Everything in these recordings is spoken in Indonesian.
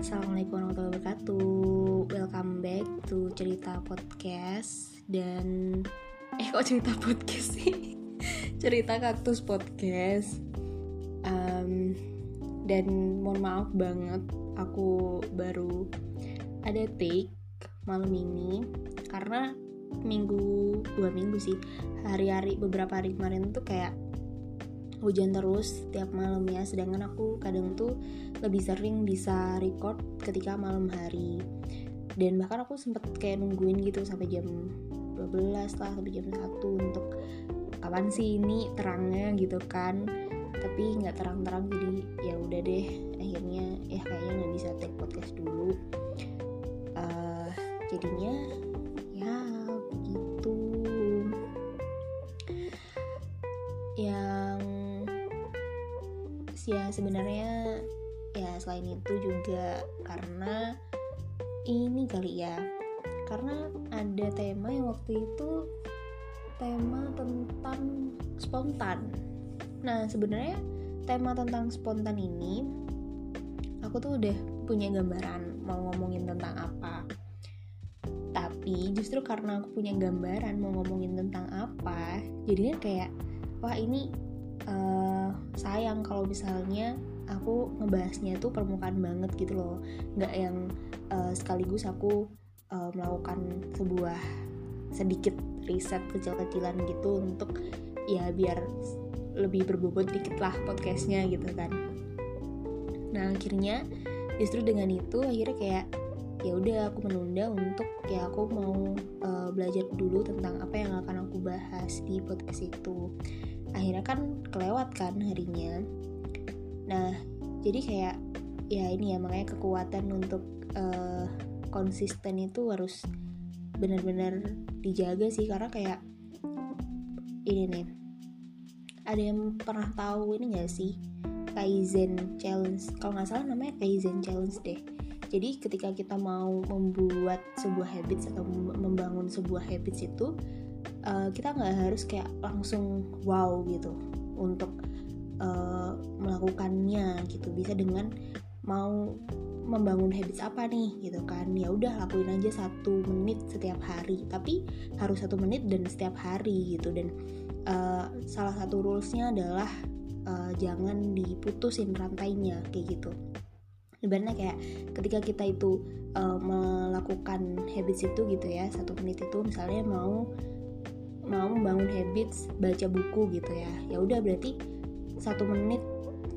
Assalamualaikum warahmatullahi wabarakatuh. Welcome back to Cerita Podcast Dan Eh kok cerita podcast sih? cerita Kaktus Podcast. Um, Dan mohon maaf banget Aku baru ada take malam ini. Karena minggu, dua minggu sih Hari-hari, beberapa hari kemarin tuh kayak hujan terus tiap malam ya. Sedangkan aku kadang tuh lebih sering bisa record ketika malam hari. Dan bahkan aku sempet kayak nungguin gitu sampai jam 12 lah sampai jam 1 untuk kapan sih ini terangnya gitu kan. Tapi nggak terang-terang jadi ya udah deh. Akhirnya ya kayaknya nggak bisa take podcast dulu. Uh, jadinya sebenarnya ya selain itu juga karena ini kali ya. Karena ada tema yang waktu itu tema tentang spontan. Nah sebenarnya tema tentang spontan ini aku tuh udah punya gambaran mau ngomongin tentang apa. Tapi justru karena aku punya gambaran mau ngomongin tentang apa jadinya kayak wah ini uh, sayang kalau misalnya aku ngebahasnya tuh permukaan banget gitu loh. Nggak yang uh, sekaligus aku uh, melakukan sebuah sedikit riset kecil-kecilan gitu untuk ya biar lebih berbobot dikit lah podcastnya gitu kan. Nah akhirnya justru dengan itu akhirnya kayak ya udah aku menunda untuk ya aku mau uh, belajar dulu tentang apa yang akan aku bahas di podcast itu akhirnya kan kelewat kan harinya. Nah jadi kayak ya ini ya makanya kekuatan untuk uh, konsisten itu harus benar-benar dijaga sih. Karena kayak ini nih ada yang pernah tahu ini gak sih? Kaizen Challenge. Kalau nggak salah namanya Kaizen Challenge deh. Jadi ketika kita mau membuat sebuah habits atau membangun sebuah habits itu uh, kita nggak harus kayak langsung wow gitu untuk uh, melakukannya gitu. Bisa dengan mau membangun habits apa nih gitu kan. Ya udah lakuin aja satu menit setiap hari. Tapi harus satu menit dan setiap hari gitu. Dan uh, salah satu rulesnya adalah uh, jangan diputusin rantainya kayak gitu. Ibaratnya kayak ketika kita itu uh, melakukan habits itu gitu ya satu menit itu misalnya mau mau membangun habits baca buku gitu ya. Ya udah berarti satu menit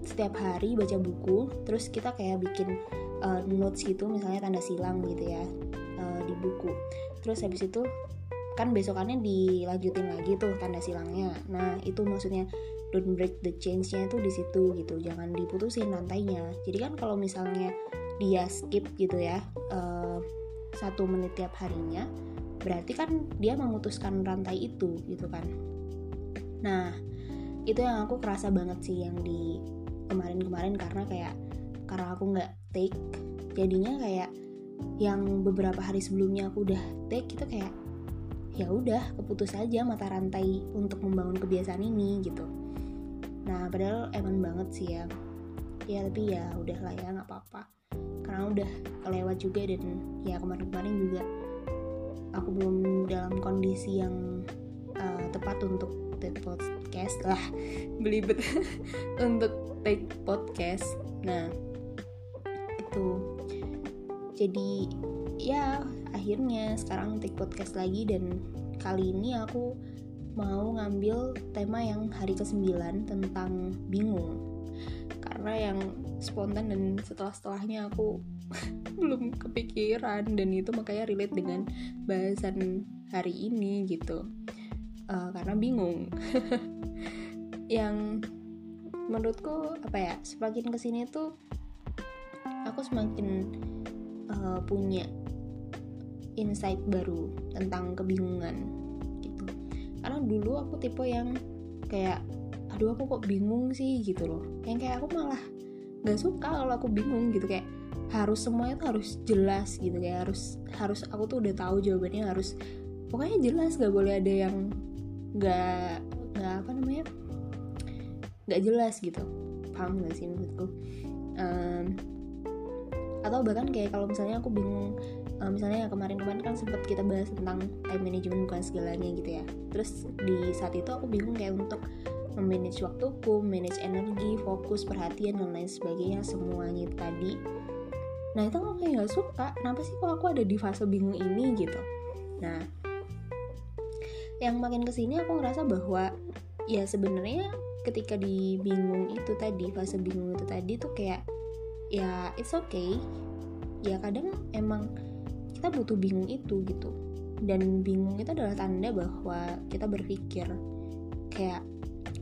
setiap hari baca buku terus kita kayak bikin uh, notes gitu misalnya tanda silang gitu ya uh, di buku. Terus habis itu kan besokannya dilanjutin lagi tuh tanda silangnya. Nah itu maksudnya don't break the change-nya itu di situ gitu jangan diputusin lantainya. Jadi kan kalau misalnya dia skip gitu ya uh, satu menit tiap harinya berarti kan dia memutuskan rantai itu gitu kan. Nah itu yang aku kerasa banget sih yang di kemarin-kemarin karena kayak karena aku nggak take jadinya kayak yang beberapa hari sebelumnya aku udah take itu kayak ya udah keputus aja mata rantai untuk membangun kebiasaan ini gitu. Nah padahal eman banget sih ya. Ya tapi ya udah lah ya nggak apa-apa. Karena udah kelewat juga dan ya kemarin-kemarin juga aku belum dalam kondisi yang uh, tepat untuk take podcast lah. Belibet. Untuk take podcast. Nah itu. Jadi ya akhirnya sekarang take podcast lagi dan kali ini aku mau ngambil tema yang hari ke-9 tentang bingung karena yang spontan dan setelah-setelahnya aku belum kepikiran. Dan itu makanya relate dengan bahasan hari ini gitu. Uh, karena bingung. Yang menurutku apa ya semakin ke sini tuh aku semakin uh, punya insight baru tentang kebingungan gitu. Karena dulu aku tipe yang kayak aduh aku kok bingung sih gitu loh. Yang kayak aku malah nggak suka kalau aku bingung gitu. Kayak harus semuanya tuh harus jelas gitu. Kayak harus harus aku tuh udah tahu jawabannya harus pokoknya jelas gak boleh ada yang nggak nggak apa namanya nggak jelas gitu. Paham gak sih maksudku? Um, atau bahkan kayak kalau misalnya aku bingung uh, misalnya kemarin-kemarin kan sempat kita bahas tentang time management bukan segalanya gitu ya. Terus di saat itu aku bingung kayak untuk memanage waktuku, manage energi, fokus, perhatian dan lain sebagainya semuanya tadi. Nah itu aku kayak gak suka, kenapa sih kok aku ada di fase bingung ini gitu. Nah yang makin ke sini aku ngerasa bahwa ya sebenarnya ketika di bingung itu tadi fase bingung itu tadi tuh kayak ya it's okay ya kadang emang kita butuh bingung itu gitu dan bingung itu adalah tanda bahwa kita berpikir kayak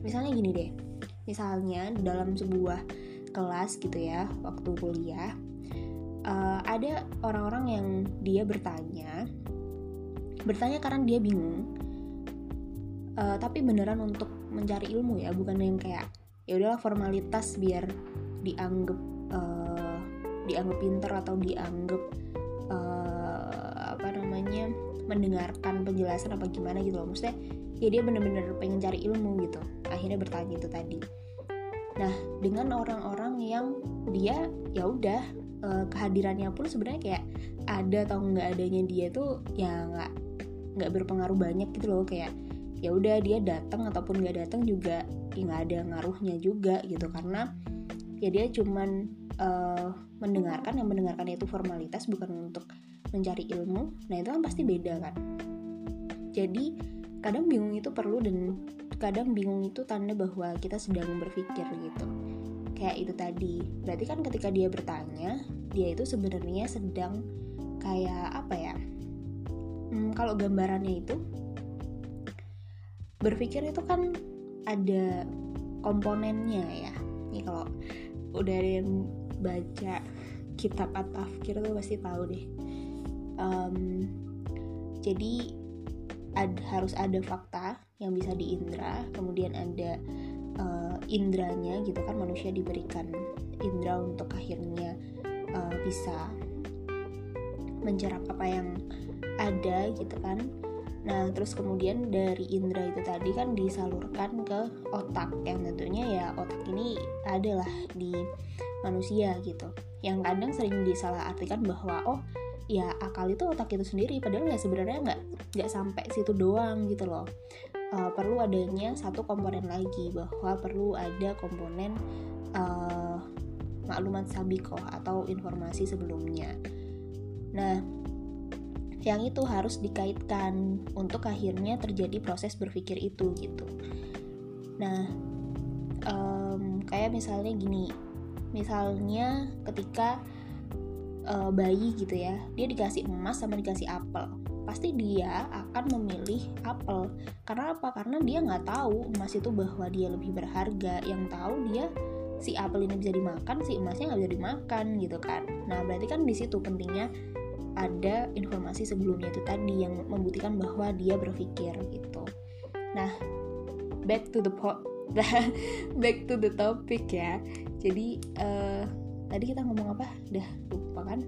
misalnya gini deh misalnya dalam sebuah kelas gitu ya waktu kuliah uh, ada orang-orang yang dia bertanya bertanya karena dia bingung uh, tapi beneran untuk mencari ilmu ya bukan yang kayak ya udahlah formalitas biar dianggap uh, dianggap pinter atau dianggap uh, apa namanya mendengarkan penjelasan apa gimana gitu loh. Maksudnya ya dia bener-bener pengen cari ilmu gitu akhirnya bertanya itu tadi. Nah dengan orang-orang yang dia ya udah eh, kehadirannya pun sebenarnya kayak ada atau nggak adanya dia tuh ya nggak nggak berpengaruh banyak gitu loh. Kayak ya udah dia datang ataupun nggak datang juga ya nggak ada ngaruhnya juga gitu. Karena ya dia cuman uh, mendengarkan yang mendengarkan itu formalitas bukan untuk mencari ilmu. Nah itu kan pasti beda kan. Jadi kadang bingung itu perlu dan kadang bingung itu tanda bahwa kita sedang berpikir gitu. Kayak itu tadi. Berarti kan ketika dia bertanya dia itu sebenarnya sedang kayak apa ya? Hmm, kalau gambarannya itu berpikir itu kan ada komponennya ya. Ini kalau udah ada yang baca kitab at-tafkir tuh pasti tahu deh. Um, jadi ad, harus ada fakta yang bisa diindra kemudian ada uh, indranya gitu kan manusia diberikan indra untuk akhirnya uh, bisa mencerap apa yang ada gitu kan Nah, terus kemudian dari indera itu tadi kan disalurkan ke otak yang tentunya ya otak ini adalah di manusia gitu. Yang kadang sering disalahartikan bahwa oh ya akal itu otak itu sendiri padahal ya sebenarnya nggak nggak sampai situ doang gitu loh. Uh, perlu adanya satu komponen lagi bahwa perlu ada komponen uh, maklumat sabiko atau informasi sebelumnya. Nah yang itu harus dikaitkan untuk akhirnya terjadi proses berpikir itu gitu. Nah um, kayak misalnya gini misalnya ketika uh, bayi gitu ya dia dikasih emas sama dikasih apel. Pasti dia akan memilih apel. Karena apa? Karena dia nggak tahu emas itu bahwa dia lebih berharga. Yang tahu dia si apel ini bisa dimakan si emasnya nggak bisa dimakan gitu kan. Nah berarti kan di situ pentingnya ada informasi sebelumnya itu tadi yang membuktikan bahwa dia berpikir gitu. Nah back to the po back to the topic ya. Jadi uh, tadi kita ngomong apa? Dah lupa kan?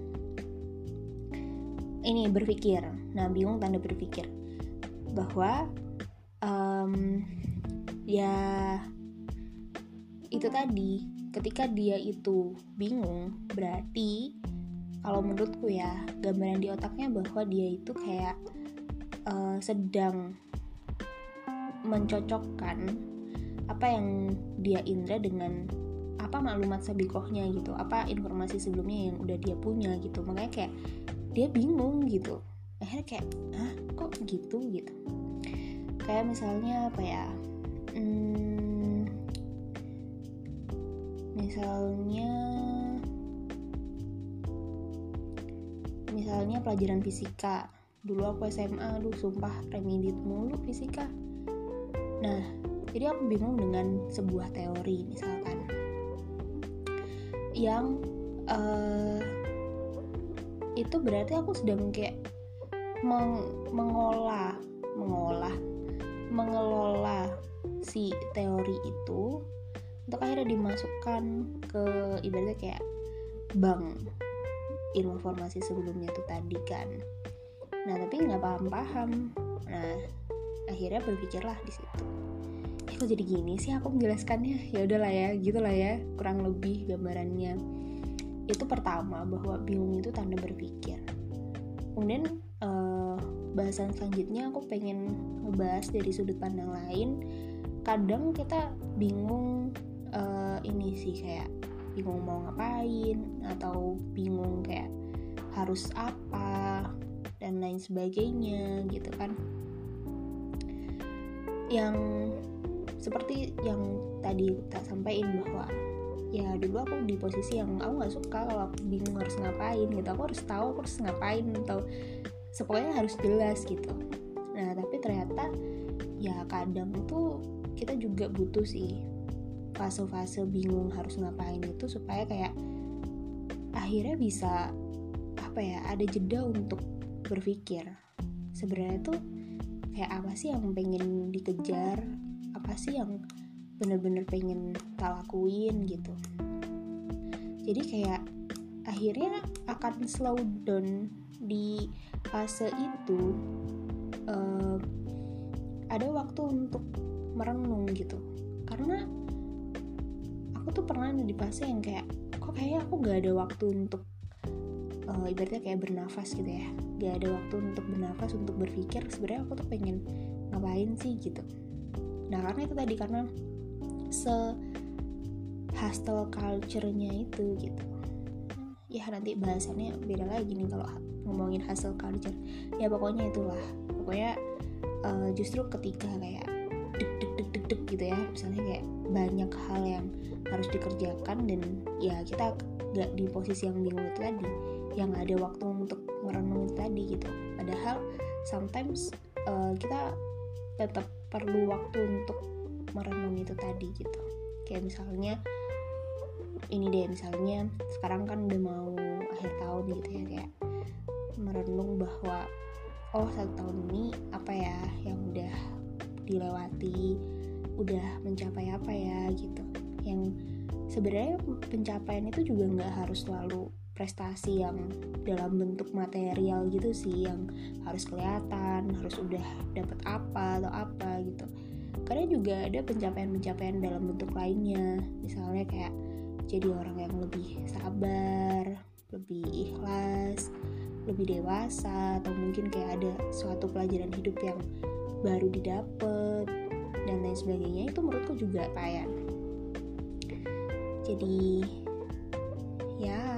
Ini berpikir. Nah bingung tanda berpikir. Bahwa um, ya itu tadi. Ketika dia itu bingung berarti kalau menurutku ya gambaran di otaknya bahwa dia itu kayak uh, sedang mencocokkan apa yang dia indra dengan apa maklumat sabikohnya gitu apa informasi sebelumnya yang udah dia punya gitu. Makanya kayak dia bingung gitu. Akhirnya kayak ah kok gitu? gitu. Kayak misalnya apa ya hmm, misalnya misalnya pelajaran fisika. Dulu aku SMA aduh sumpah remedit mulu fisika. Nah jadi aku bingung dengan sebuah teori misalkan yang uh, itu berarti aku sedang kayak meng mengolah mengolah mengelola si teori itu untuk akhirnya dimasukkan ke ibaratnya kayak bank ilmu formasi sebelumnya tuh tadi kan. Nah tapi nggak paham-paham. Nah akhirnya berpikirlah di situ kok jadi gini sih aku menjelaskannya? Ya udahlah ya gitulah ya kurang lebih gambarannya. Itu pertama bahwa bingung itu tanda berpikir. Kemudian uh, bahasan selanjutnya aku pengen ngebahas dari sudut pandang lain. Kadang kita bingung uh, ini sih kayak bingung mau ngapain atau bingung kayak harus apa dan lain sebagainya gitu kan. Yang seperti yang tadi tak sampaikan bahwa ya dulu aku di posisi yang aku nggak suka kalau aku bingung harus ngapain gitu. Aku harus tahu aku harus ngapain atau sepokoknya harus jelas gitu. Nah tapi ternyata ya kadang tuh kita juga butuh sih fase-fase bingung harus ngapain itu supaya kayak akhirnya bisa apa ya ada jeda untuk berpikir. Sebenarnya tuh kayak apa sih yang pengen dikejar apa sih yang bener-bener pengen tak lakuin gitu. Jadi kayak akhirnya akan slow down di fase itu uh, ada waktu untuk merenung gitu. Karena aku tuh pernah di fase yang kayak kok kayak aku gak ada waktu untuk uh, ibaratnya kayak bernafas gitu ya. Gak ada waktu untuk bernafas untuk berpikir. Sebenarnya aku tuh pengen ngapain sih gitu nah karena itu tadi karena se hustle culture-nya itu gitu. Ya nanti bahasannya beda lagi nih kalau ngomongin hustle culture. Ya pokoknya itulah. Pokoknya uh, justru ketika kayak deg deg deg deg deg gitu ya misalnya kayak banyak hal yang harus dikerjakan dan ya kita gak di posisi yang bingung itu tadi yang ada waktu untuk merenung tadi gitu. Padahal sometimes uh, kita tetap perlu waktu untuk merenung itu tadi gitu. Kayak misalnya ini deh misalnya sekarang kan udah mau akhir tahun gitu ya kayak merenung bahwa oh satu tahun ini apa ya yang udah dilewati udah mencapai apa ya gitu. Yang sebenarnya pencapaian itu juga nggak harus selalu prestasi yang dalam bentuk material gitu sih yang harus kelihatan harus udah dapat apa atau apa gitu. Karena juga ada pencapaian-pencapaian dalam bentuk lainnya. Misalnya kayak jadi orang yang lebih sabar lebih ikhlas lebih dewasa atau mungkin kayak ada suatu pelajaran hidup yang baru didapat dan lain sebagainya. Itu menurutku juga kayak jadi ya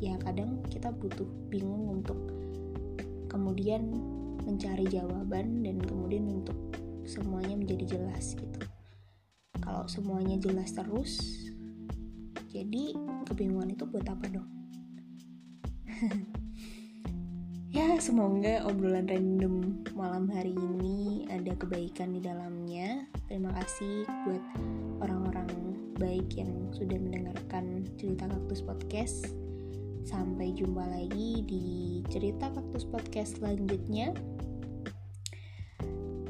ya kadang kita butuh bingung untuk kemudian mencari jawaban dan kemudian untuk semuanya menjadi jelas gitu. Kalau semuanya jelas terus jadi kebingungan itu buat apa dong? Ya semoga obrolan random malam hari ini ada kebaikan di dalamnya. Terima kasih buat orang-orang baik yang sudah mendengarkan cerita kaktus podcast Sampai jumpa lagi di cerita kaktus podcast selanjutnya.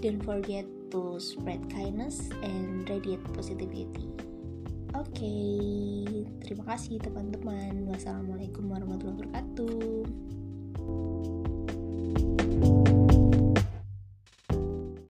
Don't forget to spread kindness and radiate positivity. Oke, okay. terima kasih teman-teman. Wassalamualaikum warahmatullahi wabarakatuh.